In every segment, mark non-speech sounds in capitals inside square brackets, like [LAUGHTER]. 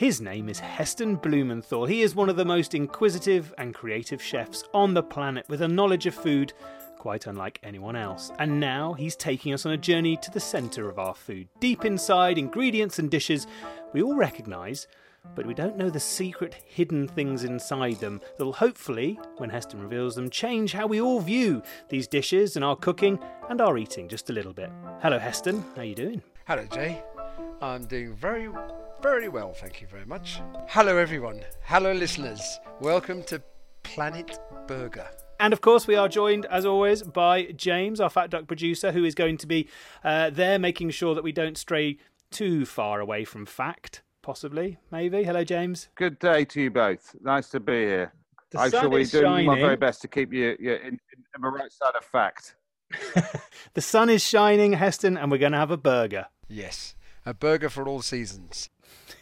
His name is Heston Blumenthal. He is one of the most inquisitive and creative chefs on the planet with a knowledge of food quite unlike anyone else. And now he's taking us on a journey to the centre of our food, deep inside ingredients and dishes we all recognise, but we don't know the secret hidden things inside them that'll hopefully, when Heston reveals them, change how we all view these dishes and our cooking and our eating just a little bit. Hello Heston, how are you doing? Hello Jay. I'm doing very very well, thank you very much. Hello everyone. Hello listeners. Welcome to Planet Burger. And of course, we are joined, as always, by James, our Fat Duck producer, who is going to be uh, there making sure that we don't stray too far away from fact, possibly, maybe. Hello, James. Good day to you both. Nice to be here. The I sun shall be is doing my very best to keep you, you in, in, in the right side of fact. [LAUGHS] the sun is shining, Heston, and we're going to have a burger. Yes, a burger for all seasons.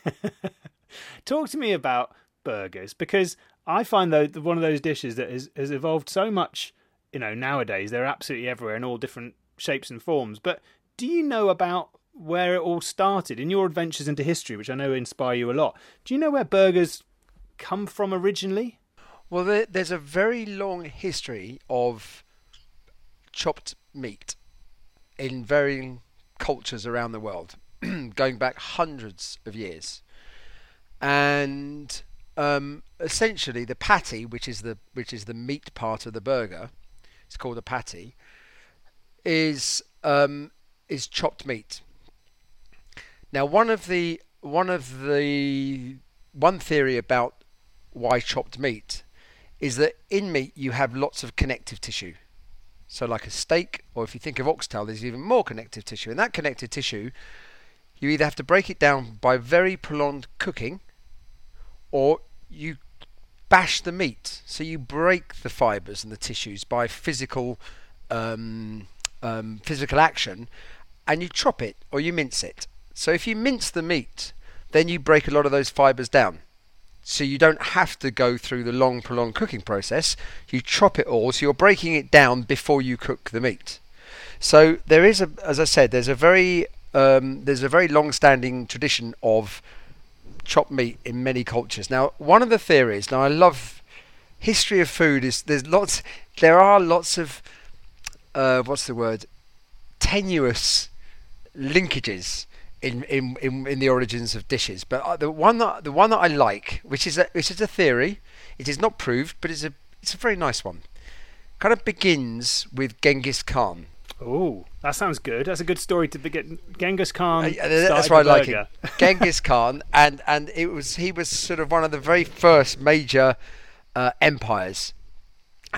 [LAUGHS] Talk to me about burgers because I find though one of those dishes that has, has evolved so much. You know, nowadays they're absolutely everywhere in all different shapes and forms. But do you know about where it all started in your adventures into history, which I know inspire you a lot? Do you know where burgers come from originally? Well, there, there's a very long history of chopped meat in varying cultures around the world, [CLEARS THROAT] going back hundreds of years. And um, essentially, the patty, which is the which is the meat part of the burger, it's called a patty, is um, is chopped meat. Now, one of the one of the one theory about why chopped meat is that in meat you have lots of connective tissue. So, like a steak, or if you think of oxtail, there's even more connective tissue. And that connective tissue, you either have to break it down by very prolonged cooking, or you bash the meat. So you break the fibers and the tissues by physical um, um, physical action, and you chop it or you mince it. So if you mince the meat, then you break a lot of those fibers down. So you don't have to go through the long, prolonged cooking process. You chop it all, so you're breaking it down before you cook the meat. So there is a, as I said, there's a very um, there's a very long-standing tradition of chopped meat in many cultures. Now, one of the theories, now I love history of food, is there's lots, there are lots of, uh, what's the word, tenuous linkages in, in, in, in the origins of dishes. But uh, the one that the one that I like, which is a, which is a theory, it is not proved, but it's a it's a very nice one. Kind of begins with Genghis Khan. Oh, that sounds good. That's a good story to begin. Genghis Khan. Uh, yeah, that's why I like burger. it. Genghis Khan, and and it was he was sort of one of the very first major uh, empires.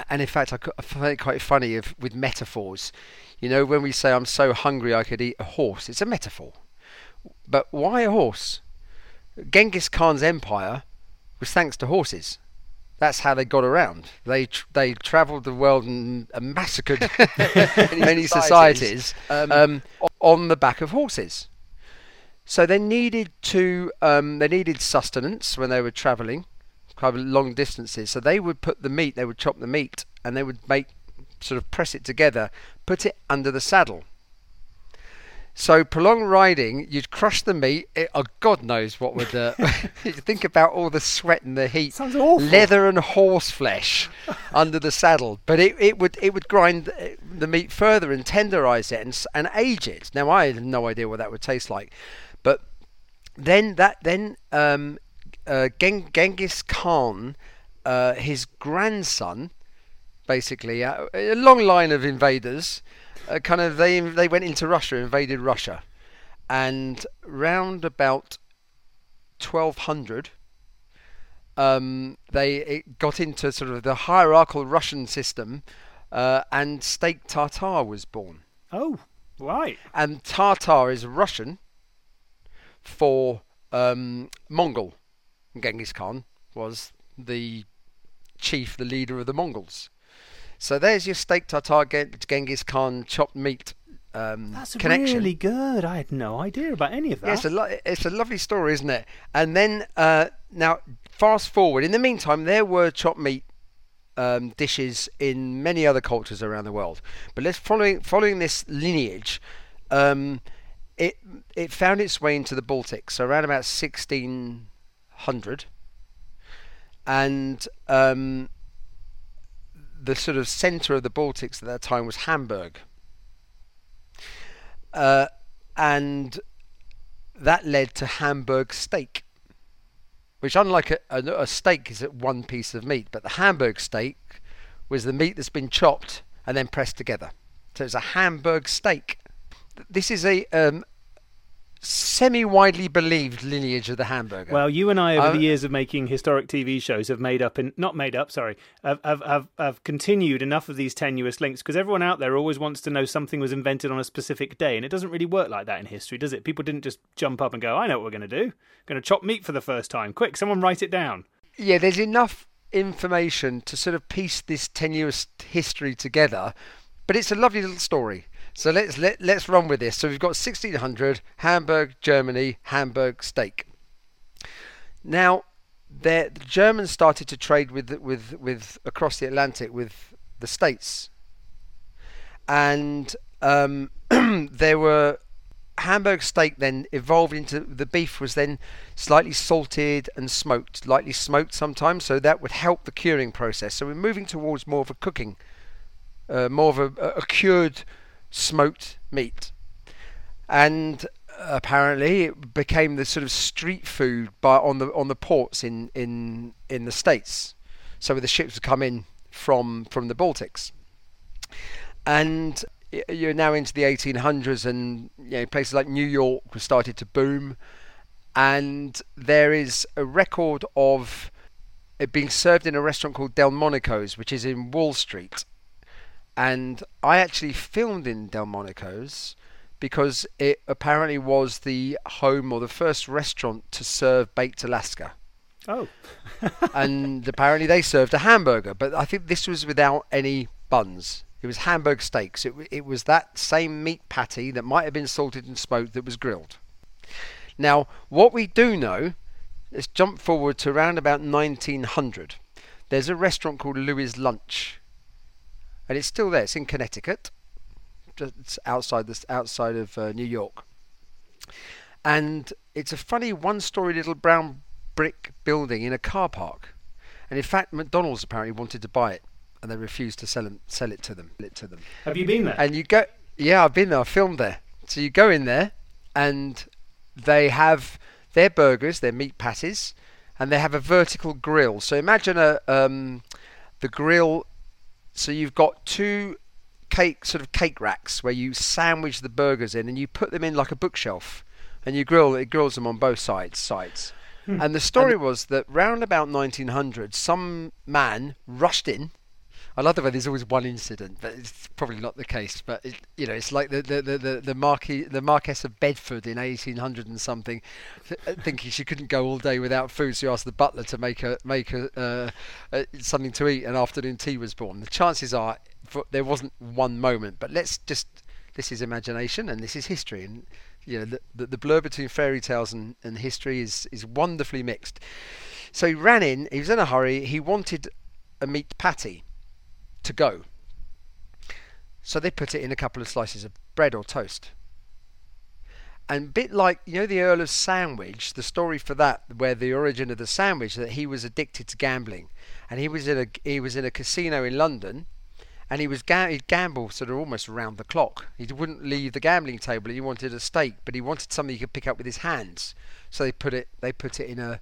And in fact, I, I find it quite funny if, with metaphors. You know, when we say I'm so hungry I could eat a horse, it's a metaphor. But why a horse? Genghis Khan's empire was thanks to horses. That's how they got around. They tr- they travelled the world and, and massacred [LAUGHS] many societies Um, um, on the back of horses. So they needed to um, they needed sustenance when they were travelling, of long distances. So they would put the meat, they would chop the meat, and they would make sort of press it together, put it under the saddle. So prolonged riding, you'd crush the meat. It, oh, God knows what would. Uh, [LAUGHS] [LAUGHS] you think about all the sweat and the heat, Sounds awful. leather and horse flesh [LAUGHS] under the saddle. But it, it would it would grind uh, the meat further and tenderize it and and age it. Now I had no idea what that would taste like, but then that then um, uh, Gen- Genghis Khan, uh, his grandson, basically uh, a long line of invaders. Uh, kind of they they went into Russia, invaded Russia, and round about 1200, um, they it got into sort of the hierarchical Russian system, uh, and steak Tartar was born. Oh, right. And Tartar is Russian for um, Mongol. Genghis Khan was the chief, the leader of the Mongols. So there's your steak tartare, Gen- Genghis Khan chopped meat um, That's connection. really good. I had no idea about any of that. Yeah, it's a lo- it's a lovely story, isn't it? And then uh, now, fast forward. In the meantime, there were chopped meat um, dishes in many other cultures around the world. But let's following following this lineage. Um, it it found its way into the Baltic. So around about 1600, and um, the sort of centre of the Baltics at that time was Hamburg. Uh, and that led to Hamburg steak, which, unlike a, a, a steak, is one piece of meat, but the Hamburg steak was the meat that's been chopped and then pressed together. So it's a Hamburg steak. This is a um, semi-widely believed lineage of the hamburger. Well, you and I, over uh, the years of making historic TV shows, have made up and not made up. Sorry, have have have, have continued enough of these tenuous links because everyone out there always wants to know something was invented on a specific day, and it doesn't really work like that in history, does it? People didn't just jump up and go, "I know what we're going to do. Going to chop meat for the first time. Quick, someone write it down." Yeah, there's enough information to sort of piece this tenuous history together, but it's a lovely little story. So let's let let's run with this. So we've got 1600 Hamburg, Germany, Hamburg steak. Now, the Germans started to trade with with with across the Atlantic with the states, and um, [CLEARS THROAT] there were Hamburg steak then evolved into the beef was then slightly salted and smoked, lightly smoked sometimes, so that would help the curing process. So we're moving towards more of a cooking, uh, more of a, a cured smoked meat. And apparently it became the sort of street food by on the on the ports in in in the states. So the ships would come in from from the Baltics, and you're now into the 1800s, and you know places like New York have started to boom, and there is a record of it being served in a restaurant called Delmonico's, which is in Wall Street, and I actually filmed in Delmonico's because it apparently was the home or the first restaurant to serve baked Alaska. Oh. [LAUGHS] and apparently they served a hamburger, but I think this was without any buns. It was Hamburg steaks. It, it was that same meat patty that might have been salted and smoked that was grilled. Now, what we do know, let's jump forward to around about 1900. There's a restaurant called Louis Lunch and it's still there. It's in Connecticut, just outside this outside of uh, New York, and it's a funny one-story little brown brick building in a car park. And in fact, McDonald's apparently wanted to buy it, and they refused to sell them, sell it to them. It to them. Have you been there? And you go, yeah, I've been there. I filmed there. So you go in there, and they have their burgers, their meat patties, and they have a vertical grill. So imagine a um, the grill so you've got two cake sort of cake racks where you sandwich the burgers in and you put them in like a bookshelf and you grill it grills them on both sides sides. Hmm. And the story and was that round about 1900 some man rushed in I love the way there's always one incident, but it's probably not the case. But it, you know, it's like the the the the, the Marquis the Marquess of Bedford in 1800 and something, uh, thinking she couldn't go all day without food, so asked the butler to make her make her uh, uh, something to eat, and afternoon tea was born. The chances are there wasn't one moment, but let's just this is imagination and this is history, and you know the the, the blur between fairy tales and, and history is is wonderfully mixed. So he ran in. He was in a hurry. He wanted a meat patty to go. So they put it in a couple of slices of bread or toast. And a bit like you know the Earl of Sandwich, the story for that, where the origin of the sandwich, that he was addicted to gambling, and he was in a he was in a casino in London, and he was ga- he'd gamble sort of almost around the clock. He wouldn't leave the gambling table. He wanted a steak, but he wanted something he could pick up with his hands. So they put it they put it in a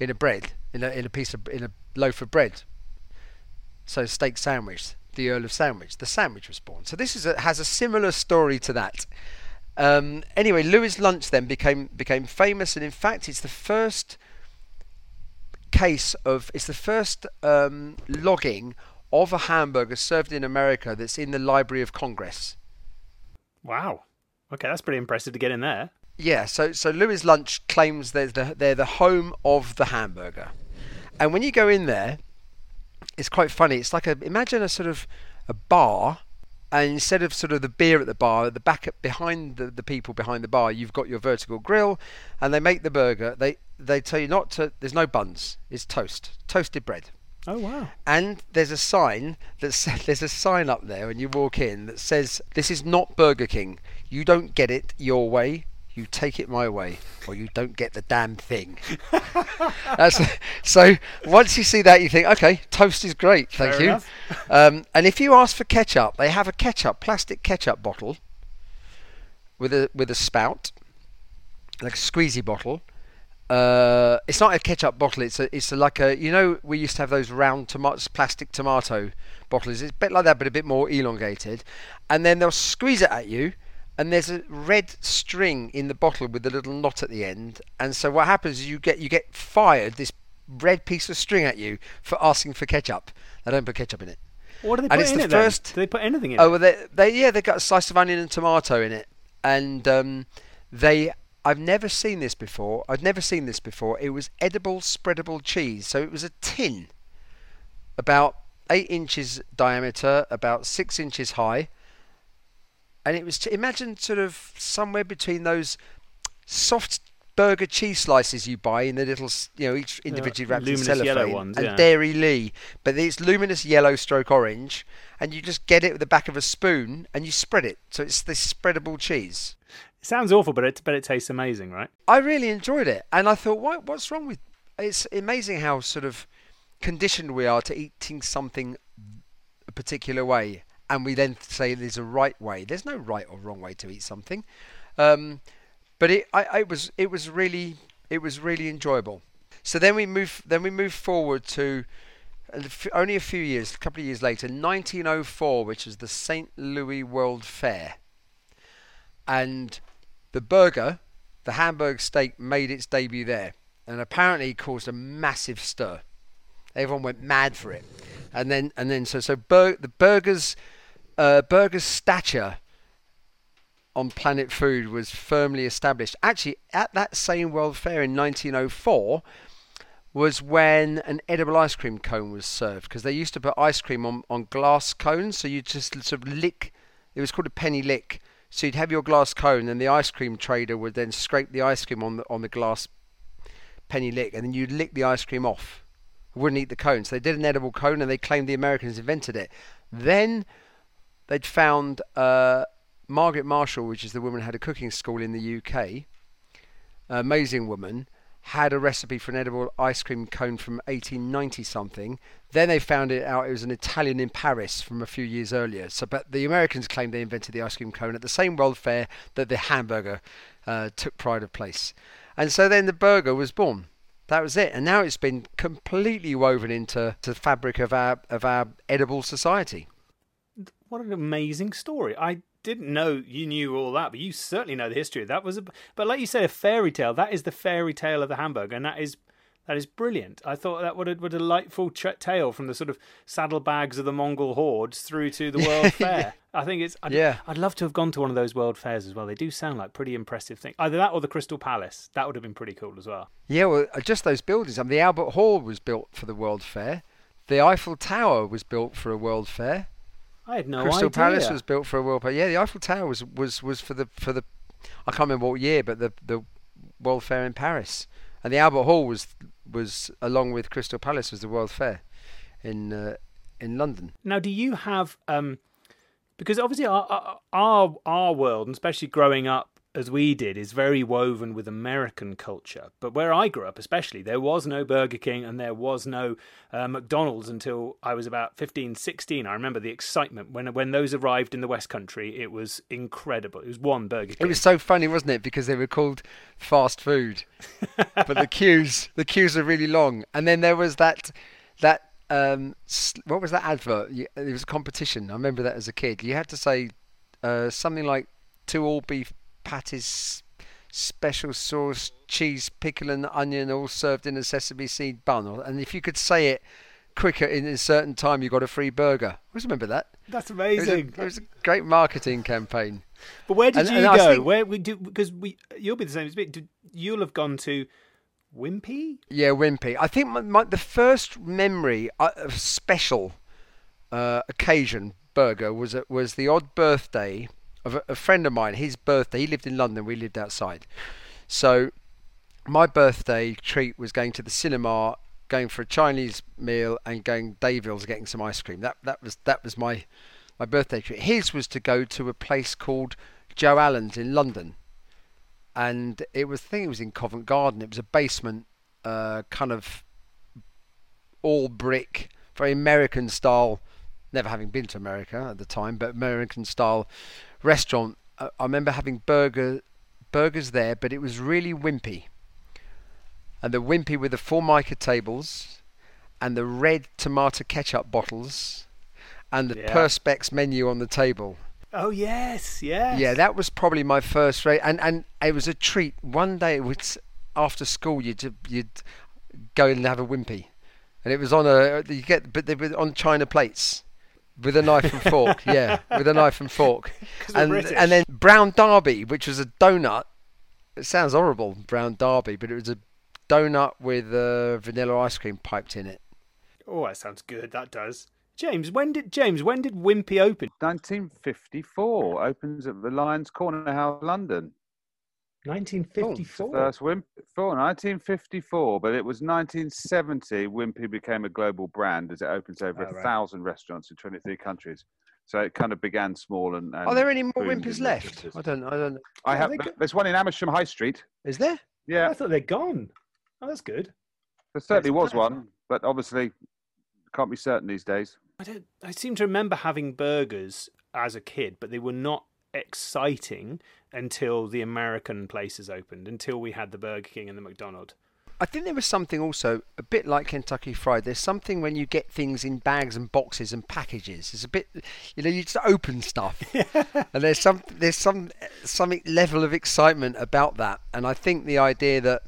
in a bread in a in a piece of in a loaf of bread so steak sandwich, the Earl of Sandwich. The sandwich was born. So this is a, has a similar story to that. Um, anyway, Louis Lunch then became became famous, and in fact, it's the first case of it's the first um, logging of a hamburger served in America that's in the Library of Congress. Wow. Okay, that's pretty impressive to get in there. Yeah, so so Louis Lunch claims they're the, they're the home of the hamburger, and when you go in there, it's quite funny. It's like a imagine a sort of a bar, and instead of sort of the beer at the bar, at the back up behind the, the people behind the bar, you've got your vertical grill, and they make the burger. They they tell you not to. There's no buns. It's toast, toasted bread. Oh wow! And there's a sign that says, [LAUGHS] there's a sign up there when you walk in that says this is not Burger King. You don't get it your way. You take it my way, or you don't get the damn thing. [LAUGHS] That's [LAUGHS] so. Once you see that, you think, okay, toast is great, thank Fair you. [LAUGHS] Um, and if you ask for ketchup, they have a ketchup, plastic ketchup bottle with a with a spout, like a squeezy bottle. Uh, it's not a ketchup bottle. It's a it's a, like a you know we used to have those round tomatoes, plastic tomato bottles. It's a bit like that, but a bit more elongated. And then they'll squeeze it at you, and there's a red string in the bottle with a little knot at the end. And so what happens is you get you get fired this red piece of string at you for asking for ketchup. They don't put ketchup in it. What do they And put it's in the it then? first- Do they put anything in Oh it? well, they, they yeah they got a slice of onion and tomato in it, and um, they I've never seen this before. I've never seen this before. It was edible spreadable cheese, so it was a tin, about eight inches diameter, about six inches high, and it was to imagine sort of somewhere between those soft burger cheese slices you buy in the little you know each individually wrapped in cellophane ones, and yeah. Dairylea, but it's luminous yellow stroke orange, and you just get it with the back of a spoon and you spread it. So it's this spreadable cheese. It sounds awful, but it but it tastes amazing, right? I really enjoyed it, and I thought, what what's wrong with? It's amazing how sort of conditioned we are to eating something a particular way, and we then say there's a right way. There's no right or wrong way to eat something, um, but it I, I was it was really it was really enjoyable. So then we move then we move forward to only a few years, a couple of years later, 1904, which is the St. Louis World Fair, and the burger, the Hamburg steak, made its debut there, and apparently caused a massive stir. Everyone went mad for it, and then and then so so bur- the burgers, uh, burgers stature on Planet Food was firmly established. Actually, at that same World Fair in 1904 was when an edible ice cream cone was served because they used to put ice cream on, on glass cones, so you just sort of lick. It was called a penny lick. So you'd have your glass cone, and the ice cream trader would then scrape the ice cream on the on the glass penny lick, and then you'd lick the ice cream off. Wouldn't eat the cone. So they did an edible cone, and they claimed the Americans invented it. Then they'd found uh, Margaret Marshall, which is the woman who had a cooking school in the UK, amazing woman, had a recipe for an edible ice cream cone from 1890 something. Then they found it out it was an Italian in Paris from a few years earlier. So, but the Americans claimed they invented the ice cream cone at the same World Fair that the hamburger uh, took pride of place. And so then the burger was born. That was it, and now it's been completely woven into the fabric of our of our edible society. What an amazing story! I didn't know you knew all that, but you certainly know the history. That was a, but like you said, a fairy tale. That is the fairy tale of the hamburger, and that is that is brilliant. I thought that what a, what a delightful ch- tale from the sort of saddlebags of the Mongol hordes through to the World [LAUGHS] Fair. I think it's I'd, Yeah. I'd love to have gone to one of those World Fairs as well. They do sound like pretty impressive things. Either that or the Crystal Palace. That would have been pretty cool as well. Yeah, well, uh, just those buildings. I mean, the Albert Hall was built for the World Fair. The Eiffel Tower was built for a World Fair. I had no idea. Crystal idea. Palace was built for a World Fair. Yeah, the Eiffel Tower was, was, was for the for the I can't remember what year, but the the World Fair in Paris. And the Albert Hall was was along with Crystal Palace was the World Fair in uh, in London. Now, do you have um, because obviously our, our our our world, and especially growing up as we did, is very woven with American culture. But where I grew up, especially, there was no Burger King and there was no uh, McDonald's until I was about 15, 16. I remember the excitement when when those arrived in the West Country. It was incredible. It was one Burger King. It was so funny, wasn't it? Because they were called fast food, [LAUGHS] but the queues the queues are really long. And then there was that that um, what was that advert? It was a competition. I remember that as a kid. You had to say uh, something like two all beef patties, special sauce, cheese, pickle, and onion, all served in a sesame seed bun. And if you could say it quicker in a certain time, you got a free burger. I always remember that. That's It was, a, amazing. it was a great marketing campaign. But where did And- you and go? think- Where we do because we you'll be the same as me. Did- You'll have gone to Wimpy. Yeah, Wimpy. I think my, my, the first memory uh, of special uh, occasion burger was was the odd birthday of a, a friend of mine. His birthday. He lived in London. We lived outside. So my birthday treat was going to the cinema, going for a Chinese meal, and going Dayville's getting some ice cream. That that was that was my my birthday treat. His was to go to a place called Joe Allen's in London and it was I think it was in Covent Garden. It was a basement, uh, kind of all brick, very American style. Never having been to America at the time, but American style restaurant. I remember having burger burgers there, but it was really wimpy. And the wimpy with the formica tables, and the red tomato ketchup bottles, and the Yeah. perspex menu on the table. Oh yes, yes. Yeah, that was probably my first rate, and and it was a treat. One day, it was after school, you'd you'd go and have a wimpy, and it was on a you get, but they were on china plates with a knife and fork. [LAUGHS] yeah, with a knife and fork, 'Cause we're and and then brown derby, which was a donut. It sounds horrible, brown derby, but it was a donut with uh, vanilla ice cream piped in it. Oh, that sounds good. That does. James, when did James? When did Wimpy open? 1954 opens at the Lyons Corner House, London. 1954. First Wimpy, for 1954, but it was 1970 Wimpy became a global brand as it opens over Oh, a right. thousand restaurants in 23 countries. So it kind of began small and. and Are there any more boomed wimpers in left? I don't. I don't. I have. There's one in Amersham High Street. Is there? Yeah, I thought they're gone. Oh, that's good. there certainly was surprising. one, but obviously can't be certain these days. I don't. I seem to remember having burgers as a kid, but they were not exciting until the American places opened. Until we had the Burger King and the McDonald's. I think there was something also a bit like Kentucky Fried. There's something when you get things in bags and boxes and packages. It's a bit, you know, you just open stuff, [LAUGHS] and there's some there's some some level of excitement about that. And I think the idea that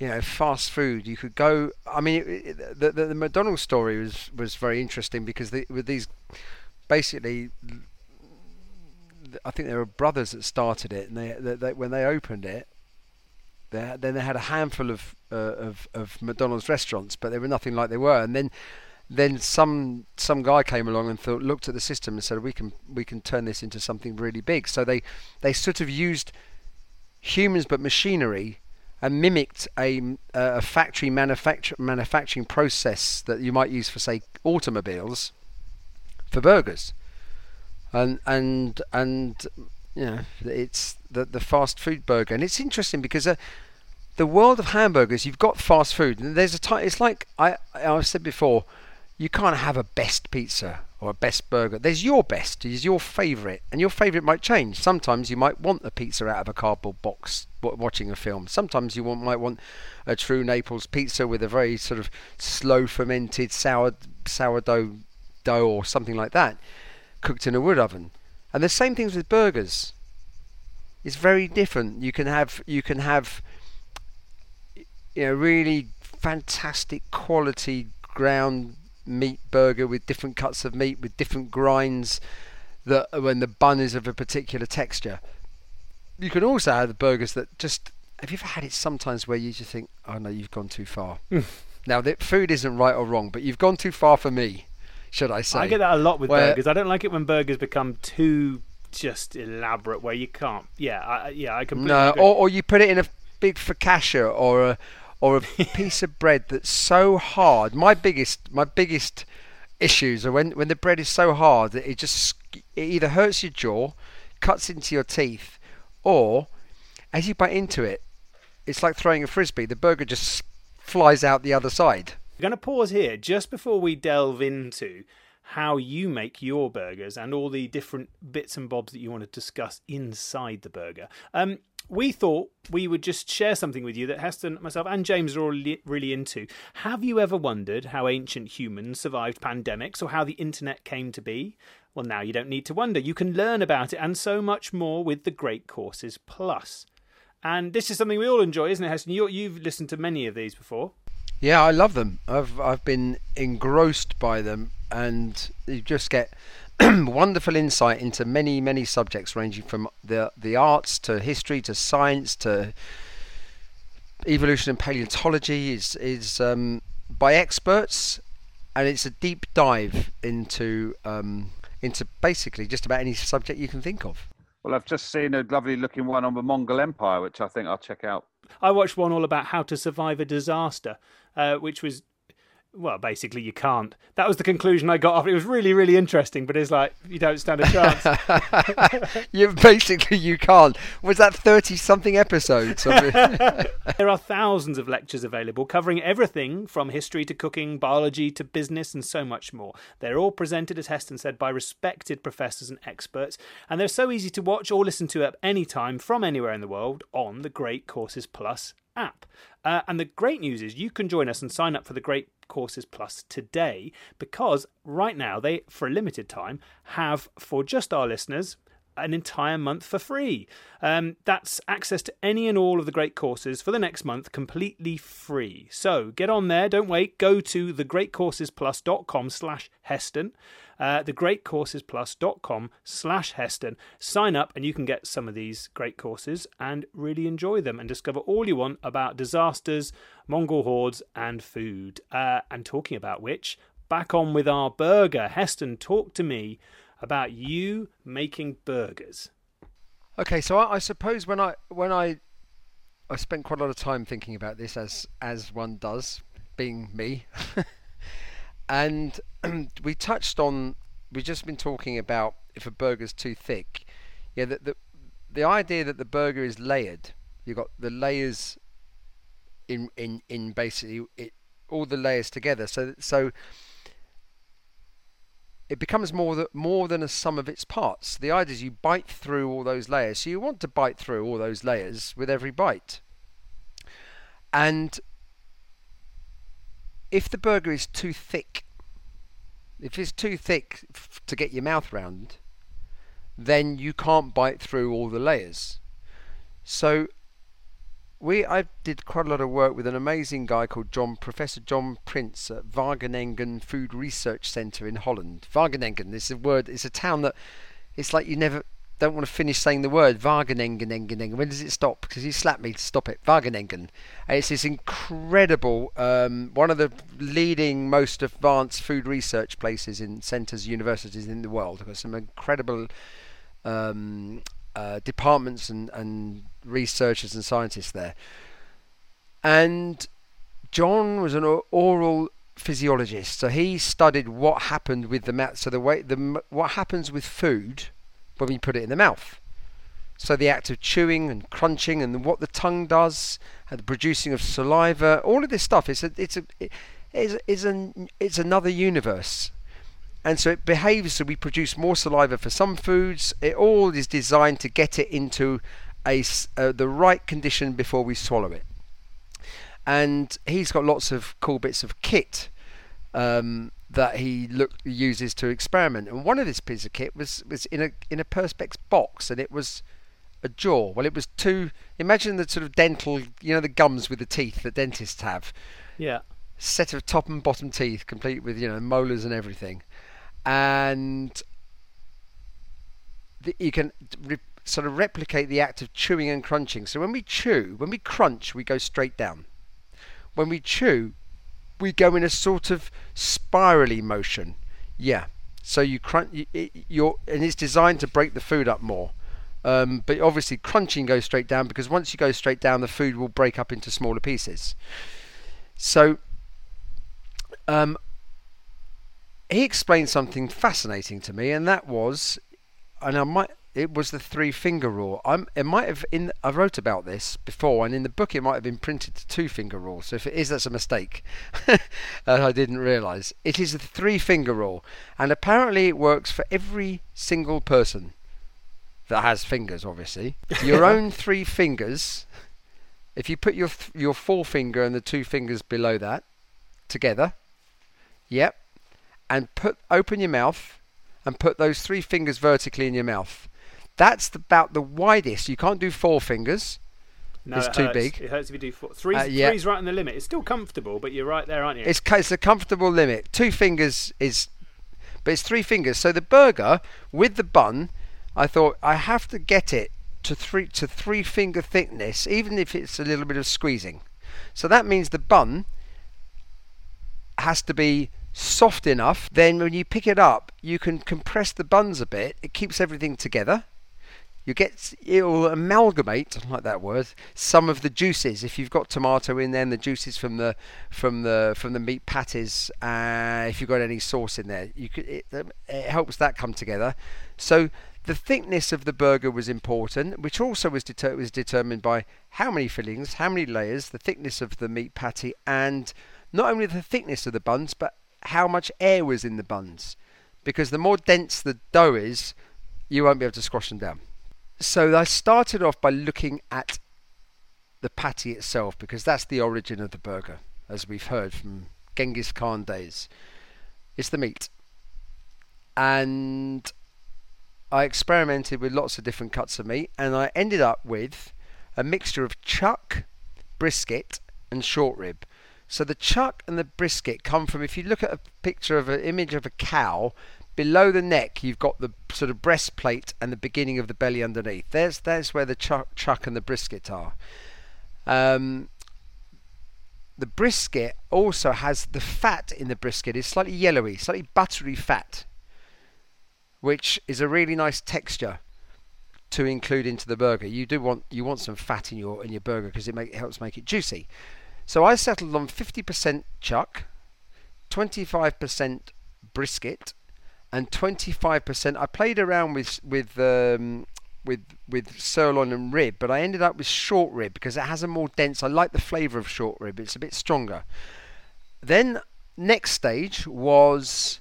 you know fast food, you could go. I mean, it, it, the, the the McDonald's story was was very interesting because the, with these basically. I think there were brothers that started it, and they, they, they when they opened it, they then they had a handful of, uh, of of McDonald's restaurants, but they were nothing like they were. And then then some some guy came along and thought, looked at the system and said, we can we can turn this into something really big. So they they sort of used humans but machinery and mimicked a, a factory manufacture, manufacturing process that you might use for say automobiles for burgers. And and and you know, it's the the fast food burger, and it's interesting because uh, the world of hamburgers, you've got fast food, and there's a time. It's like I I've said before, you can't have a best pizza or a best burger. There's your best, is your favourite, and your favourite might change. Sometimes you might want a pizza out of a cardboard box watching a film. Sometimes you want, might want a true Naples pizza with a very sort of slow fermented sour sourdough dough or something like that, cooked in a wood oven. And the same things with burgers. It's very different. You can have you can have you know really fantastic quality ground meat burger with different cuts of meat with different grinds that when the bun is of a particular texture. You can also have the burgers that just have you ever had it sometimes where you just think, oh no, you've gone too far. Mm. now the food isn't right or wrong, but you've gone too far for me, should I say? I get that a lot with Where- burgers. I don't like it when burgers become too just elaborate, where you can't. Yeah, I, yeah, I completely No, agree. or, or you put it in a big focaccia or a or a [LAUGHS] piece of bread that's so hard. My biggest my biggest issues are when when the bread is so hard that it just it either hurts your jaw, cuts into your teeth, or as you bite into it, it's like throwing a frisbee. The burger just flies out the other side. We're going to pause here just before we delve into how you make your burgers and all the different bits and bobs that you want to discuss inside the burger. Um, we thought we would just share something with you that Heston, myself, and James are all really into. Have you ever wondered how ancient humans survived pandemics or how the internet came to be? Well, now you don't need to wonder. You can learn about it and so much more with the Great Courses Plus. And this is something we all enjoy, isn't it, Heston? You, you've listened to many of these before. Yeah, I love them. I've I've been engrossed by them, and you just get [CLEARS THROAT] wonderful insight into many many subjects, ranging from the the arts to history to science to evolution and paleontology. is is um, by experts, and it's a deep dive into um, into basically just about any subject you can think of. Well, I've just seen a lovely looking one on the Mongol Empire, which I think I'll check out. I watched one all about how to survive a disaster, uh, which was well, basically, you can't. That was the conclusion I got off. It was really, really interesting, but it's like you don't stand a chance. [LAUGHS] you basically you can't. Was that thirty something episodes? [LAUGHS] there are thousands of lectures available covering everything from history to cooking, biology to business, and so much more. They're all presented, as Heston said, by respected professors and experts, and they're so easy to watch or listen to at any time from anywhere in the world on the Great Courses Plus app. Uh, and the great news is you can join us and sign up for the Great Courses Plus today because right now they, for a limited time, have for just our listeners an entire month for free. Um, that's access to any and all of the great courses for the next month completely free. So get on there, don't wait. Go to thegreatcoursesplus.com slash Heston, uh, thegreatcoursesplus.com slash Heston. Sign up and you can get some of these great courses and really enjoy them and discover all you want about disasters, Mongol hordes and food. Uh, and talking about which, back on with our burger. Heston, talk to me about you making burgers. Okay, so I, I, suppose when I when I I spent quite a lot of time thinking about this, as as one does, being me, [LAUGHS] and [CLEARS THROAT] we touched on we've just been talking about if a burger's too thick. Yeah, the, the the idea that the burger is layered. You've got the layers in in in basically it, all the layers together. So so it becomes more more than a sum of its parts. The idea is you bite through all those layers. So you want to bite through all those layers with every bite. And if the burger is too thick, if it's too thick f- to get your mouth round, then you can't bite through all the layers. So we I did quite a lot of work with an amazing guy called John Professor John Prinz at Wageningen Food Research Center in Holland. Wageningen is a word. It's a town that it's like you never don't want to finish saying the word Wageningen. When does it stop? Because he slapped me to stop it. Wageningen. It's this incredible, um, one of the leading, most advanced food research places in centres, universities in the world. Got some incredible um, uh, departments and, and researchers and scientists there. And John was an oral physiologist, so he studied what happened with the mouth. So the way the what happens with food when we put it in the mouth. So the act of chewing and crunching and what the tongue does, and the producing of saliva, all of this stuff. It's a it's a it's, it's an it's another universe and so it behaves so we produce more saliva for some foods. It all is designed to get it into a uh, the right condition before we swallow it. And he's got lots of cool bits of kit um, that he look uses to experiment. And one of this piece of kit was was in a in a perspex box, and it was a jaw. Well, it was two. Imagine the sort of dental, you know, the gums with the teeth that dentists have. Yeah. Set of top and bottom teeth, complete with you know molars and everything and the, you can re- sort of replicate the act of chewing and crunching. So when we chew, when we crunch, we go straight down. When we chew, we go in a sort of spirally motion. Yeah. So you crunch, you, and it's designed to break the food up more. Um, but obviously, crunching goes straight down because once you go straight down, the food will break up into smaller pieces. So, um, he explained something fascinating to me, and that was, and I might. It was the three finger rule. I'm, it might have in. I wrote about this before, and in the book it might have been printed to two finger rule. So if it is, that's a mistake. [LAUGHS] I didn't realise it is the three finger rule, and apparently it works for every single person that has fingers. Obviously, your [LAUGHS] own three fingers. If you put your th- your forefinger and the two fingers below that together, yep, and put open your mouth and put those three fingers vertically in your mouth. That's about the widest. You can't do four fingers. No, it's it too hurts. big. It hurts if you do four. Three's, uh, yeah. three's right on the limit. It's still comfortable, but you're right there, aren't you? It's, it's a comfortable limit. Two fingers is, but it's three fingers. So the burger with the bun, I thought I have to get it to three to three finger thickness, even if it's a little bit of squeezing. So that means the bun has to be soft enough, then when you pick it up, you can compress the buns a bit. It keeps everything together. You get it will amalgamate like that word some of the juices. If you've got tomato in there and the juices from the from the from the meat patties uh, if you've got any sauce in there you could it, um, it helps that come together. So the thickness of the burger was important which also was deter- was determined by how many fillings how many layers the thickness of the meat patty and not only the thickness of the buns but how much air was in the buns. Because the more dense the dough is you won't be able to squash them down so I started off by looking at the patty itself because that's the origin of the burger, as we've heard from Genghis Khan days. It's the meat. And I experimented with lots of different cuts of meat and I ended up with a mixture of chuck, brisket, and short rib. So the chuck and the brisket come from if you look at a picture of an image of a cow, below the neck you've got the sort of breastplate and the beginning of the belly underneath. There's there's where the chuck, chuck and the brisket are. Um, the brisket also has the fat in the brisket is slightly yellowy, slightly buttery fat, which is a really nice texture to include into the burger. You do want you want some fat in your in your burger because it, it helps make it juicy. So I settled on 50% chuck, 25% brisket, and 25%. I played around with with um, with with sirloin and rib, but I ended up with short rib because it has a more dense. I like the flavour of short rib; it's a bit stronger. Then next stage was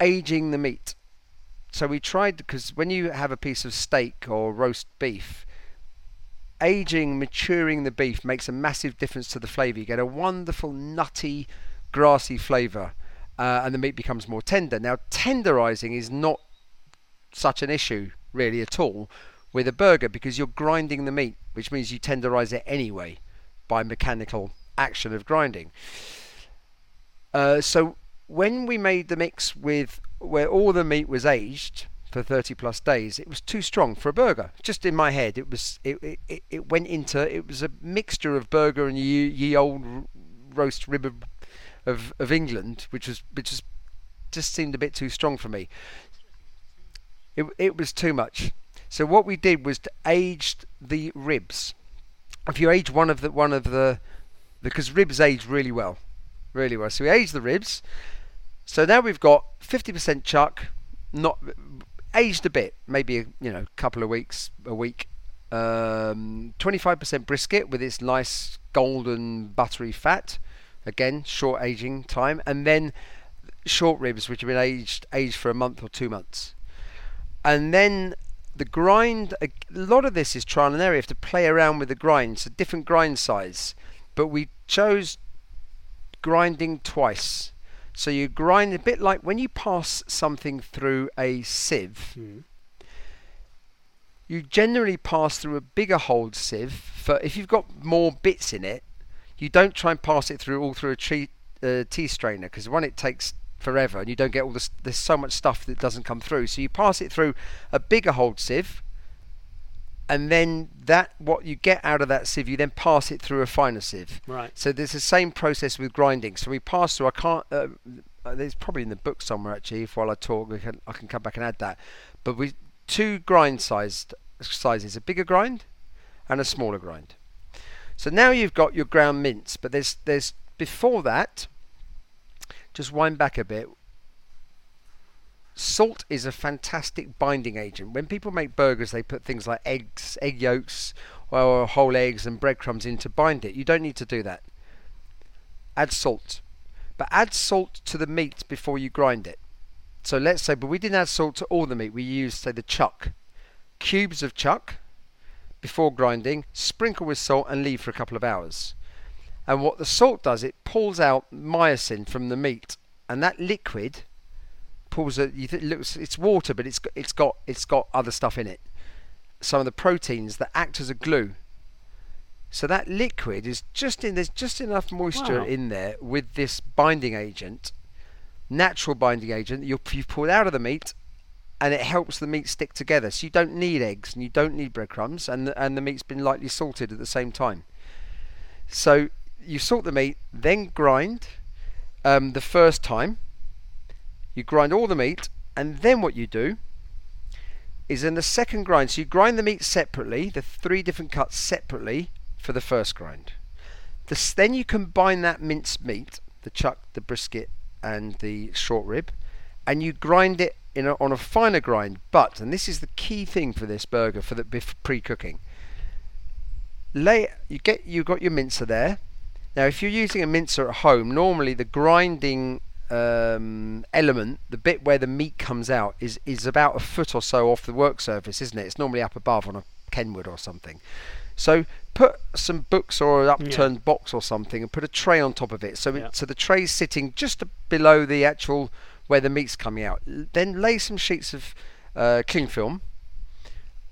aging the meat. So we tried because when you have a piece of steak or roast beef, aging, maturing the beef makes a massive difference to the flavour. You get a wonderful nutty, grassy flavour uh, and the meat becomes more tender. Now, tenderizing is not such an issue really at all with a burger because you're grinding the meat, which means you tenderize it anyway by mechanical action of grinding. Uh, so when we made the mix with where all the meat was aged for 30 plus days, it was too strong for a burger. Just in my head, it was it it, it went into it was a mixture of burger and ye, ye old roast rib of, of England, which was which was just seemed a bit too strong for me. It it was too much. So what we did was to age the ribs. If you age one of the one of the because ribs age really well, really well. So we age the ribs. So now we've got 50% chuck, not aged a bit, maybe a, you know couple of weeks, a week. Um, 25% brisket with its nice golden buttery fat. Again, short aging time, and then short ribs, which have been aged aged for a month or two months, and then the grind. A lot of this is trial and error. You have to play around with the grind, so different grind size. But we chose grinding twice. So you grind a bit like when you pass something through a sieve. Mm. You generally pass through a bigger hold sieve for if you've got more bits in it you don't try and pass it through all through a tea, uh, tea strainer because one it takes forever and you don't get all this there's so much stuff that doesn't come through. So you pass it through a bigger hold sieve and then that what you get out of that sieve you then pass it through a finer sieve. Right. So there's the same process with grinding. So we pass through i can't uh, uh there's probably in the book somewhere actually if while i talk we can, i can come back and add that. But we two grind sized sizes a bigger grind and a smaller grind so now you've got your ground mince, but there's there's before that. Just wind back a bit. Salt is a fantastic binding agent. When people make burgers, they put things like eggs, egg yolks, or whole eggs and breadcrumbs in to bind it. You don't need to do that. Add salt. But add salt to the meat before you grind it. So let's say, but we didn't add salt to all the meat. We used, say, the chuck. Cubes of chuck, before grinding, sprinkle with salt and leave for a couple of hours. And what the salt does, it pulls out myosin from the meat, and that liquid pulls a. it looks it's water, but it's it's got it's got other stuff in it. Some of the proteins that act as a glue. So that liquid is just in there's just enough moisture wow. in there with this binding agent, natural binding agent you you've pulled out of the meat and it helps the meat stick together. So you don't need eggs and you don't need breadcrumbs, and the, and the meat's been lightly salted at the same time. So you salt the meat, then grind um, the first time. You grind all the meat, and then what you do, is in the second grind. So you grind the meat separately, the three different cuts separately for the first grind. The, then you combine that minced meat, the chuck, the brisket, and the short rib, and you grind it in a, on a finer grind. But, and this is the key thing for this burger for the pre-cooking. Lay you get you got your mincer there. Now, if you're using a mincer at home, normally the grinding um, element, the bit where the meat comes out, is is about a foot or so off the work surface, isn't it? It's normally up above on a Kenwood or something. So put some books or an upturned yeah. box or something, and put a tray on top of it. So yeah. it, so the tray's sitting just below the actual where the meat's coming out. Then lay some sheets of uh, cling film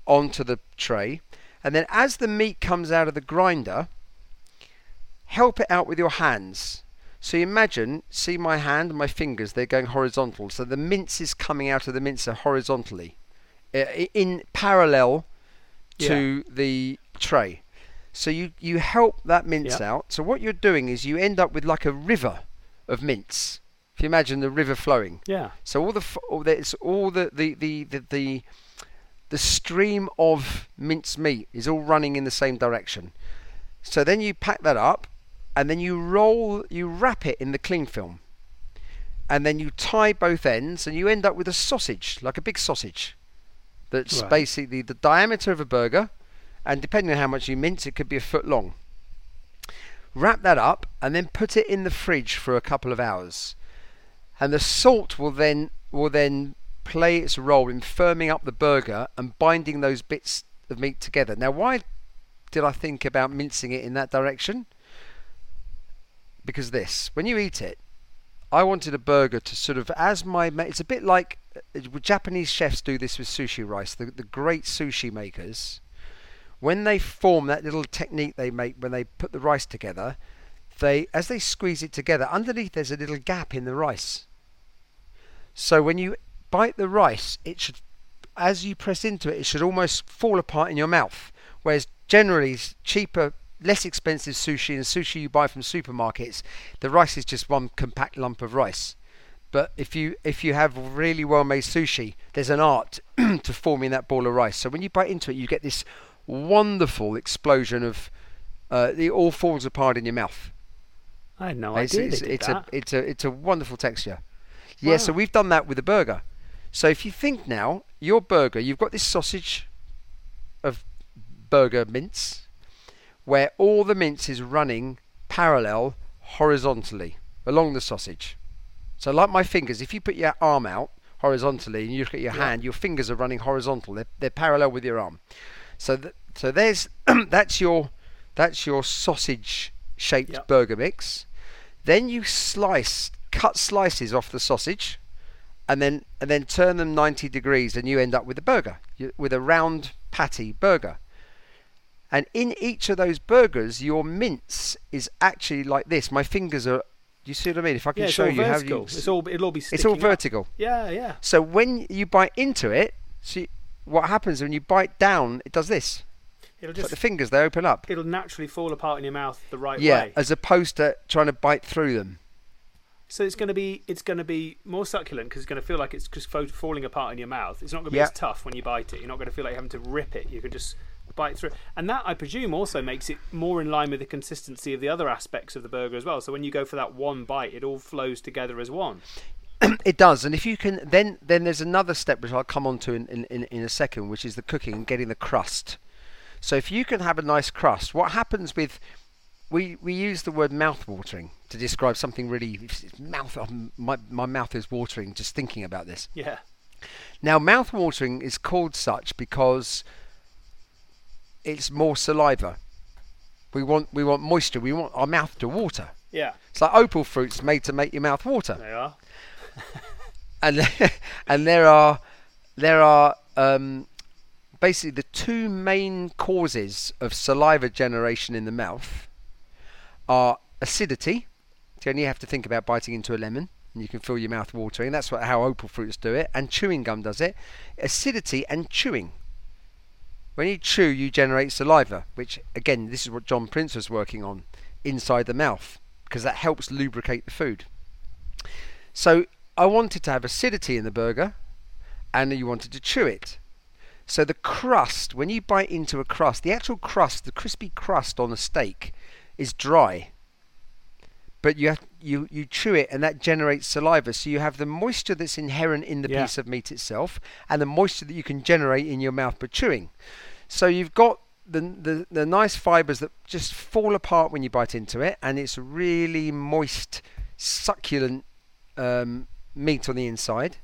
onto the tray, and then as the meat comes out of the grinder, help it out with your hands. So you imagine, see my hand and my fingers, they're going horizontal. So the mince is coming out of the mincer horizontally, in parallel to yeah. the tray. So you, you help that mince yep. out. So what you're doing is you end up with like a river of mince. If you imagine the river flowing. Yeah. So all the all the, it's all the the, the the the the stream of minced meat is all running in the same direction. So then you pack that up and then you roll you wrap it in the cling film. And then you tie both ends and you end up with a sausage, like a big sausage. That's right. basically the diameter of a burger and depending on how much you mince it could be a foot long. Wrap that up and then put it in the fridge for a couple of hours and the salt will then will then play its role in firming up the burger and binding those bits of meat together. Now, why did I think about mincing it in that direction? Because this, when you eat it, I wanted a burger to sort of, as my, it's a bit like uh, Japanese chefs do this with sushi rice. The, the great sushi makers, when they form that little technique they make when they put the rice together, they, as they squeeze it together, underneath there's a little gap in the rice. So when you bite the rice, it should, as you press into it, it should almost fall apart in your mouth. Whereas generally cheaper, less expensive sushi and sushi you buy from supermarkets, the rice is just one compact lump of rice. But if you if you have really well made sushi, there's an art [CLEARS THROAT] to forming that ball of rice. So when you bite into it, you get this wonderful explosion of uh, it all falls apart in your mouth. I had no it's, idea. It's, it's a it's a it's a wonderful texture. Yeah, wow. so we've done that with a burger. So if you think now, your burger, you've got this sausage of burger mince, where all the mince is running parallel horizontally along the sausage. So like my fingers, if you put your arm out horizontally and you look at your yeah. hand, your fingers are running horizontal. They're, they're parallel with your arm. So th- so there's [CLEARS THROAT] that's your that's your sausage shaped yep. burger mix. Then you slice cut slices off the sausage, and then and then turn them 90 degrees, and you end up with a burger, you, with a round patty burger. And in each of those burgers, your mince is actually like this. My fingers are. Do you see what I mean? If I can yeah, show you vertical. how you. It's all. It'll all be. It's all vertical. Up. Yeah, yeah. So when you bite into it, see what happens when you bite down? It does this. It'll just. The fingers they open up. It'll naturally fall apart in your mouth the right yeah, way. Yeah, as opposed to trying to bite through them. So it's going to be it's going to be more succulent because it's going to feel like it's just falling apart in your mouth. It's not going to be as tough when you bite it. You're not going to feel like having to rip it. You can just bite through. And that I presume also makes it more in line with the consistency of the other aspects of the burger as well. So when you go for that one bite, it all flows together as one. [CLEARS THROAT] it does, and if you can, then then there's another step which I'll come on to in, in, in a second, which is the cooking and getting the crust. So if you can have a nice crust, what happens with we we use the word mouth watering to describe something really mouth my my mouth is watering just thinking about this. Yeah. Now mouth watering is called such because it's more saliva. We want we want moisture. We want our mouth to water. Yeah. It's like opal fruits made to make your mouth water. They are. and [LAUGHS] and there are there are um, basically the two main causes of saliva generation in the mouth are acidity. So you have to think about biting into a lemon and you can feel your mouth watering. That's what, how opal fruits do it. And chewing gum does it. Acidity and chewing. When you chew, you generate saliva, which, again, this is what John Prinz was working on inside the mouth because that helps lubricate the food. So I wanted to have acidity in the burger and you wanted to chew it. So the crust, when you bite into a crust, the actual crust, the crispy crust on a steak, is dry. But you have, you you chew it, and that generates saliva. So you have the moisture that's inherent in the Yeah. piece of meat itself, and the moisture that you can generate in your mouth by chewing. So you've got the, the the nice fibers that just fall apart when you bite into it, and it's really moist, succulent um, meat on the inside,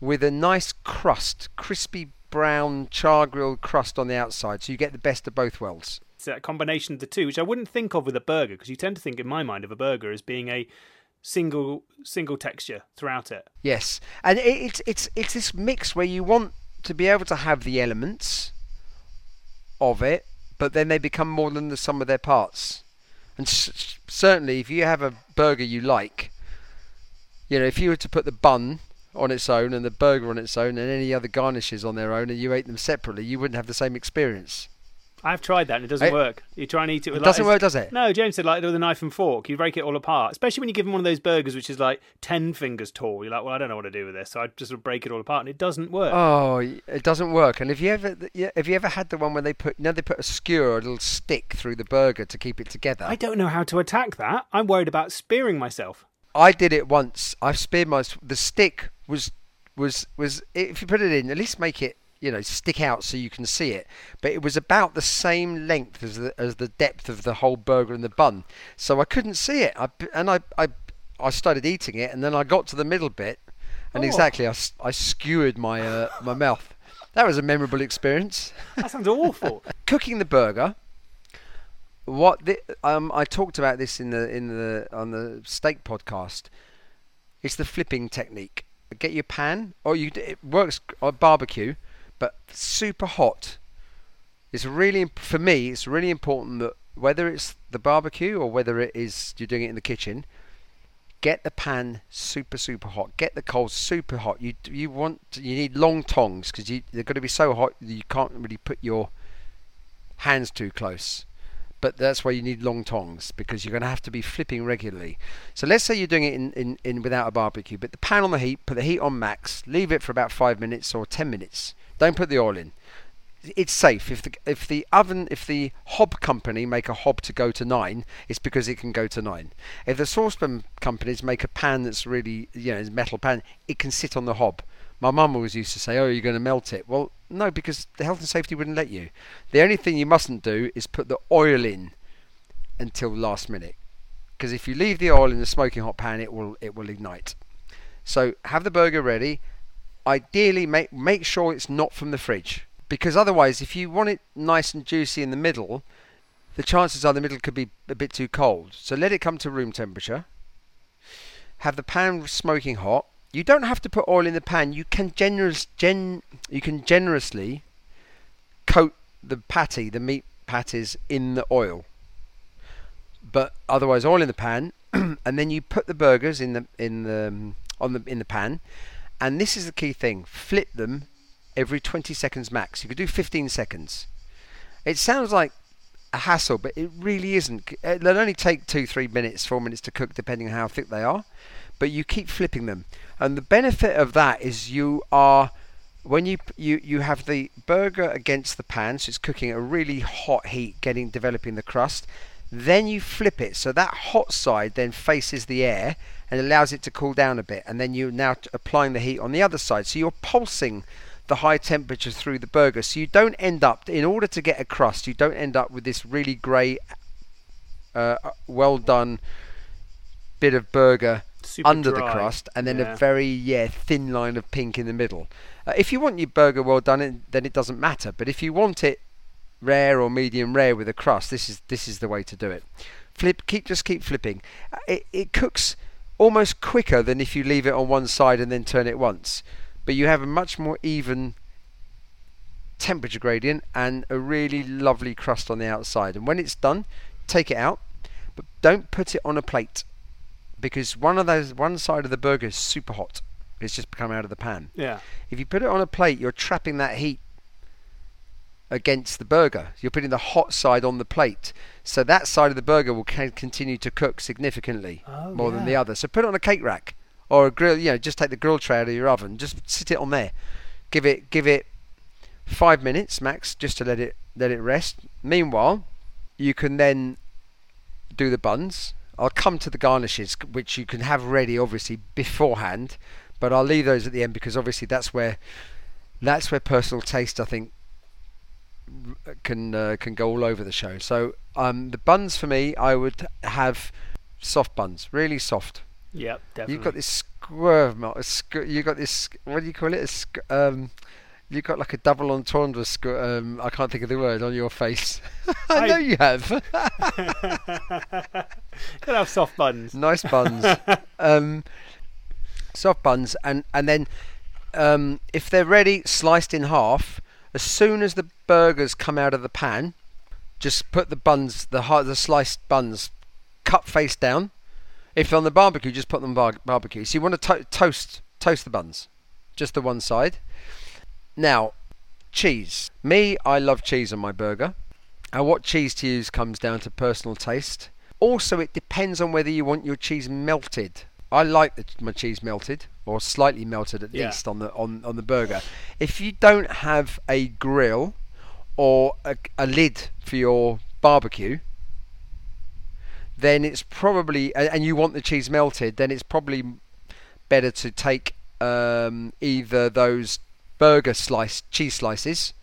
with a nice crust, crispy brown char grilled crust on the outside. So you get the best of both worlds. It's a combination of the two, which I wouldn't think of with a burger because you tend to think in my mind of a burger as being a single single texture throughout it. Yes, and it, it's it's it's this mix where you want to be able to have the elements of it, but then they become more than the sum of their parts. And s- certainly, if you have a burger you like, you know, if you were to put the bun on its own and the burger on its own and any other garnishes on their own, and you ate them separately, you wouldn't have the same experience. I've tried that and it doesn't It- work. You try and eat it with It like, doesn't work, does it? No, James said like with a knife and fork, you break it all apart. Especially when you give them one of those burgers which is like ten fingers tall. You're like, well, I don't know what to do with this, so I just sort of break it all apart, and it doesn't work. Oh, it doesn't work. And have you ever, yeah, have you ever had the one where they put, you know, they put a skewer, a little stick through the burger to keep it together? I don't know how to attack that. I'm worried about spearing myself. I did it once. I've speared my the stick was was was if you put it in, at least make it you know stick out so you can see it. But it was about the same length as the as the depth of the whole burger and the bun, so I couldn't see it. I and I I I started eating it, and then I got to the middle bit, and Oh. exactly I skewered my uh, my mouth. That was a memorable experience. That sounds awful. [LAUGHS] Cooking the burger. What the, um, I talked about this in the in the on the steak podcast. It's the flipping technique. Get your pan, or you it works on barbecue, but super hot. It's really for me. It's really important that whether it's the barbecue or whether it is you're doing it in the kitchen, get the pan super super hot. Get the coals super hot. You you want you need long tongs because they're going to be so hot you can't really put your hands too close. But that's why you need long tongs because you're going to have to be flipping regularly. So let's say you're doing it in, in, in without a barbecue, but the pan on the heat, put the heat on max, leave it for about five minutes or ten minutes. Don't put the oil in. It's safe. If the if the oven if the hob company make a hob to go to nine, it's because it can go to nine. If the saucepan companies make a pan that's really you know metal pan, it can sit on the hob. My mum always used to say, "Oh, you're going to melt it." Well, no, because the health and safety wouldn't let you. The only thing you mustn't do is put the oil in until last minute, because if you leave the oil in the smoking hot pan, it will it will ignite. So have the burger ready. Ideally, make make sure it's not from the fridge, because otherwise, if you want it nice and juicy in the middle, the chances are the middle could be a bit too cold. So let it come to room temperature. Have the pan smoking hot. You don't have to put oil in the pan. You can generous gen you can generously coat the patty, the meat patties in the oil. But otherwise oil in the pan [CLEARS THROAT] and then you put the burgers in the in the um, on the in the pan. And this is the key thing. Flip them every 20 seconds max. You could do 15 seconds. It sounds like a hassle, but it really isn't. It'll only take two, three minutes, four minutes to cook, depending on how thick they are. But you keep flipping them, and the benefit of that is you are when you you you have the burger against the pan, so it's cooking at a really hot heat, getting developing the crust. Then you flip it, so that hot side then faces the air and allows it to cool down a bit, and then you're now applying the heat on the other side. So you're pulsing the high temperature through the burger, so you don't end up, in order to get a crust, you don't end up with this really grey, uh, well done bit of burger Super under the crust, and then Yeah. a very yeah thin line of pink in the middle. Uh, if you want your burger well done, it- then it doesn't matter. But if you want it rare or medium rare with a crust, this is this is the way to do it. Flip, keep just keep flipping. Uh, It it cooks almost quicker than if you leave it on one side and then turn it once. But you have a much more even temperature gradient and a really lovely crust on the outside. And when it's done, take it out, but don't put it on a plate because one of those one side of the burger is super hot. It's just come out of the pan. Yeah. If you put it on a plate, you're trapping that heat against the burger. You're putting the hot side on the plate, so that side of the burger will can continue to cook significantly Oh, more than the other. So put it on a cake rack or a grill. You know, just take the grill tray out of your oven, just sit it on there. Give it give it five minutes max, just to let it let it rest. Meanwhile, you can then do the buns. I'll come to the garnishes, which you can have ready obviously beforehand, but I'll leave those at the end because obviously that's where that's where personal taste I think can uh, can go all over the show. So um, the buns for me, I would have soft buns, really soft. Yep, definitely. You've got this squirm. You got this. What do you call it? Um, you got like a double entendre. Um, I can't think of the word on your face. [LAUGHS] I, I know you have. [LAUGHS] [LAUGHS] Could have soft buns. Nice buns. um, soft buns, and and then um, if they're ready, sliced in half. As soon as the burgers come out of the pan, just put the buns, the the sliced buns, cut face down. If on the barbecue, just put them bar- barbecue. So you want to, to- toast toast the buns, just the one side. Now, cheese. Me, I love cheese on my burger. And what cheese to use comes down to personal taste. Also, it depends on whether you want your cheese melted. I like the, my cheese melted or slightly melted at Yeah. least on the on, on the burger. If you don't have a grill or a, a lid for your barbecue, then it's probably and you want the cheese melted, then it's probably better to take um, either those burger slice cheese slices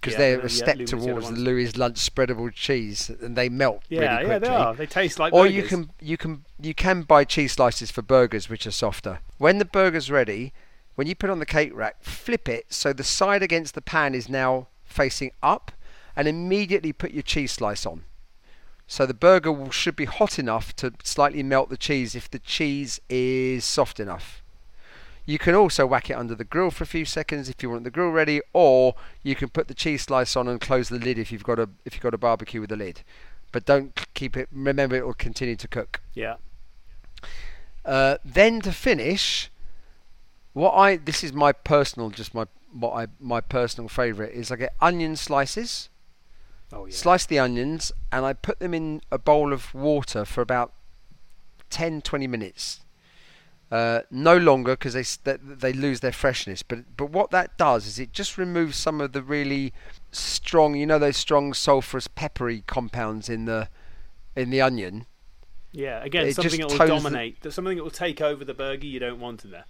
because Yeah, they're a yeah, step towards the. Louis lunch spreadable cheese and they melt Yeah, really yeah, quickly they are. They taste like. or you can you can you can buy cheese slices for burgers which are softer. When the burger's ready, when you put on the cake rack, flip it so the side against the pan is now facing up, and immediately put your cheese slice on. So the burger will, should be hot enough to slightly melt the cheese if the cheese is soft enough. You can also whack it under the grill for a few seconds if you want the grill ready, or you can put the cheese slice on and close the lid if you've got a if you've got a barbecue with a lid. But don't keep it. Remember, it will continue to cook. Yeah. Uh, then to finish, what I this is my personal, just my what I my personal favourite is I get onion slices, Oh yeah. slice the onions, and I put them in a bowl of water for about 10, 20 minutes. Uh, no longer because they they lose their freshness. But but what that does is it just removes some of the really strong, you know, those strong sulphurous peppery compounds in the in the onion. Yeah. Again, it something that will tones the- dominate. Something that will take over the burger you don't want in there.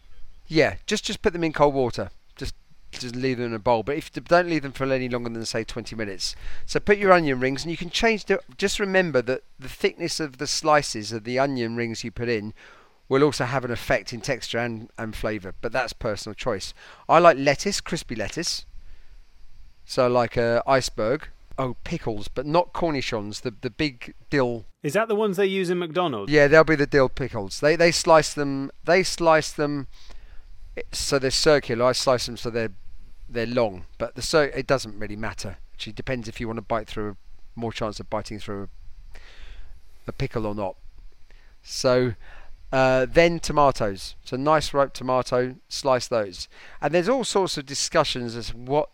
Yeah, just just put them in cold water. Just just leave them in a bowl. But if don't leave them for any longer than say 20 minutes. So put your onion rings, and you can change the. Just remember that the thickness of the slices of the onion rings you put in will also have an effect in texture and, and flavour. But that's personal choice. I like lettuce, crispy lettuce. So like a iceberg. Oh, pickles, but not cornichons. The the big dill Is that the ones they use in McDonald's? yeah, they'll be the dill pickles. They they slice them. They slice them eh, so they're circular. I slice them so they're they're long. But the cir- it doesn't really matter. Actually, depends if you want to bite through. More chance of biting through a, a pickle or not. So uh, then tomatoes. So nice ripe tomato. Slice those. And there's all sorts of discussions as what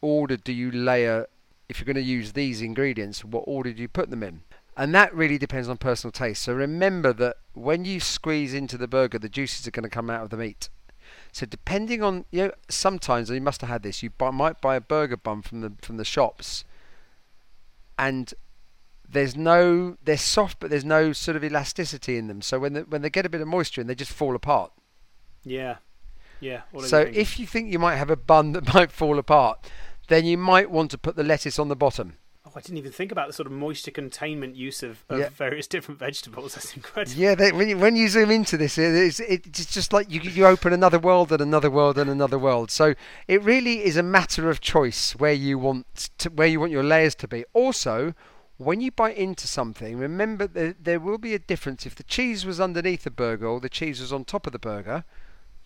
order do you layer if you're going to use these ingredients. What order do you put them in? and that really depends on personal taste. So remember that when you squeeze into the burger, the juices are going to come out of the meat. So depending on you know, sometimes you must have had this. You buy, might buy a burger bun from the from the shops, and there's no they're soft, but there's no sort of elasticity in them. So when the, when they get a bit of moisture in, they just fall apart. Yeah. Yeah. So you if you think you might have a bun that [LAUGHS] might fall apart, then you might want to put the lettuce on the bottom. Oh, I didn't even think about the sort of moisture containment use of, of Yeah. various [LAUGHS] different vegetables. That's incredible. Yeah, they, when you when you zoom into this, it- it's it's just like you you open another world and another world and another world. So it really is a matter of choice where you want to, where you want your layers to be. Also, when you bite into something, remember that there will be a difference. If the cheese was underneath the burger or the cheese was on top of the burger,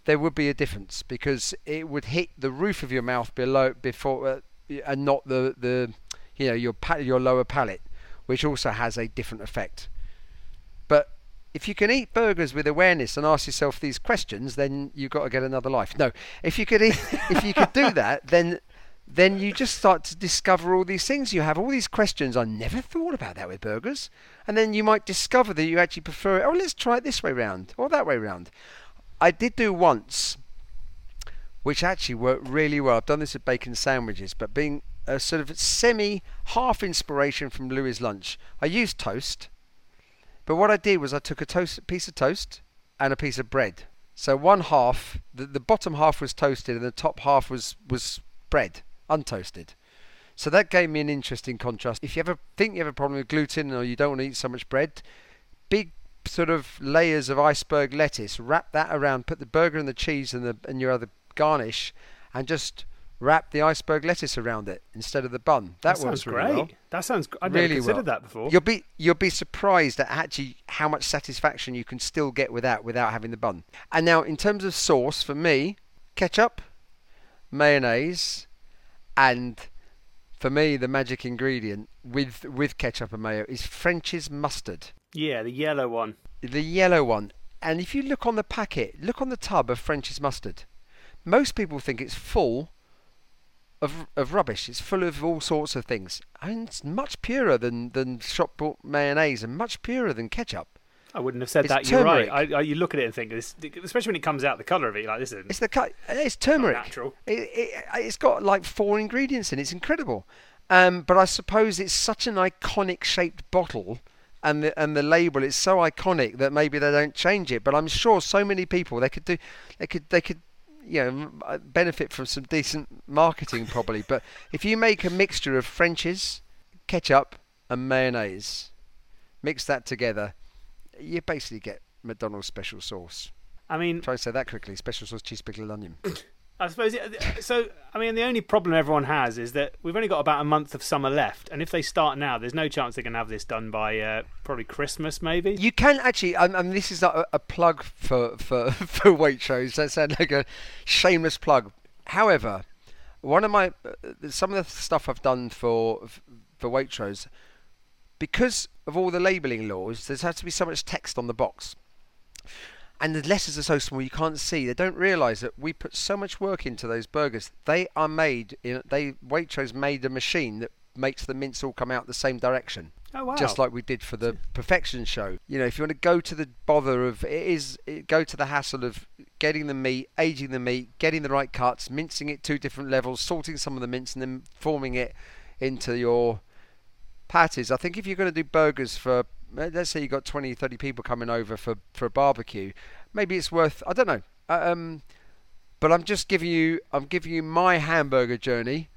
there would be a difference because it would hit the roof of your mouth below before uh, and not the the you know your your lower palate, which also has a different effect. But if you can eat burgers with awareness and ask yourself these questions, then you've got to get another life. No, if you could eat, [LAUGHS] if you could do that, then then you just start to discover all these things. You have all these questions. I never thought about that with burgers, and then you might discover that you actually prefer it. Oh, let's try it this way round or that way round. I did do once which actually worked really well. I've done this with bacon sandwiches, but being a sort of semi half inspiration from Louis' lunch, I used toast. But what I did was I took a toast piece of toast and a piece of bread. So one half, the, the bottom half was toasted and the top half was was bread, untoasted. So that gave me an interesting contrast. If you ever think you have a problem with gluten or you don't want to eat so much bread, big sort of layers of iceberg lettuce, wrap that around, put the burger and the cheese and the and your other garnish, and just wrap the iceberg lettuce around it instead of the bun. That, That sounds works really great. well. That sounds. I'd Really never considered well. that before. You'll be you'll be surprised at actually how much satisfaction you can still get without without having the bun. And now in terms of sauce, for me, ketchup, mayonnaise, and for me the magic ingredient with with ketchup and mayo is French's mustard, Yeah, the yellow one. the yellow one. And if you look on the packet, look on the tub of French's mustard. Most people think it's full of of rubbish. It's full of all sorts of things, and it's much purer than than shop bought mayonnaise, and much purer than ketchup. I wouldn't have said It's that. You're right. I, I, you look at it and think, this, especially when it comes out, the colour of it, like this is It's the cut. It's turmeric. natural. It, it, it's got like four ingredients in it. It's incredible. Um, but I suppose it's such an iconic shaped bottle, and the and the label is so iconic that maybe they don't change it. But I'm sure so many people they could do, they could they could, you know, benefit from some decent marketing probably. but if you make a mixture of French's, ketchup, and mayonnaise, mix that together, you basically get McDonald's special sauce. I mean, Try and say that quickly. Special sauce, cheese, pickled onion. [COUGHS] I suppose it, so. I mean, the only problem everyone has is that we've only got about a month of summer left, and if they start now, there's no chance they can have this done by uh, probably Christmas, maybe. You can actually, um, and this is not a, a plug for, for, [LAUGHS] for Waitrose. That sounds like a shameless plug. However, one of my uh, some of the stuff I've done for for Waitrose, because of all the labelling laws, there's has to be so much text on the box, and the letters are so small you can't see. They don't realise that we put so much work into those burgers. They are made in they Waitrose made a machine that makes the mince all come out the same direction Oh wow! just like we did for the perfection show. You know, if you want to go to the bother of it is it, go to the hassle of getting the meat, aging the meat, getting the right cuts, mincing it two different levels, salting some of the mince, and then forming it into your patties. I think if you're going to do burgers for let's say you've got 20 30 people coming over for for a barbecue maybe it's worth i don't know Uh, um but i'm just giving you i'm giving you my hamburger journey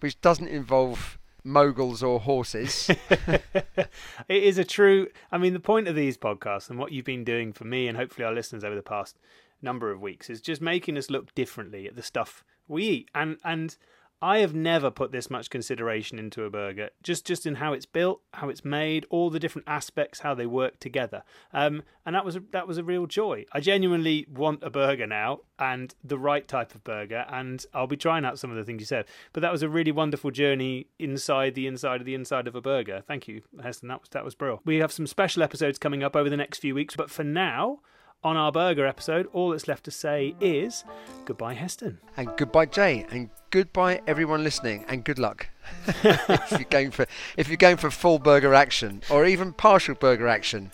which doesn't involve moguls or horses [LAUGHS] it is a true. I mean, the point of these podcasts and what you've been doing for me and hopefully our listeners over the past number of weeks is just making us look differently at the stuff we eat. And and I have never put this much consideration into a burger, just just in how it's built, how it's made, all the different aspects, how they work together. Um, and that was that was a real joy. I genuinely want a burger now, and the right type of burger. And I'll be trying out some of the things you said. But that was a really wonderful journey inside the inside of the inside of a burger. Thank you, Heston. That was that was brilliant. We have some special episodes coming up over the next few weeks, but for now. On our burger episode, all that's left to say is goodbye, Heston. and goodbye jay. And goodbye everyone listening. And good luck. [LAUGHS] If you're going for if you're going for full burger action or even partial burger action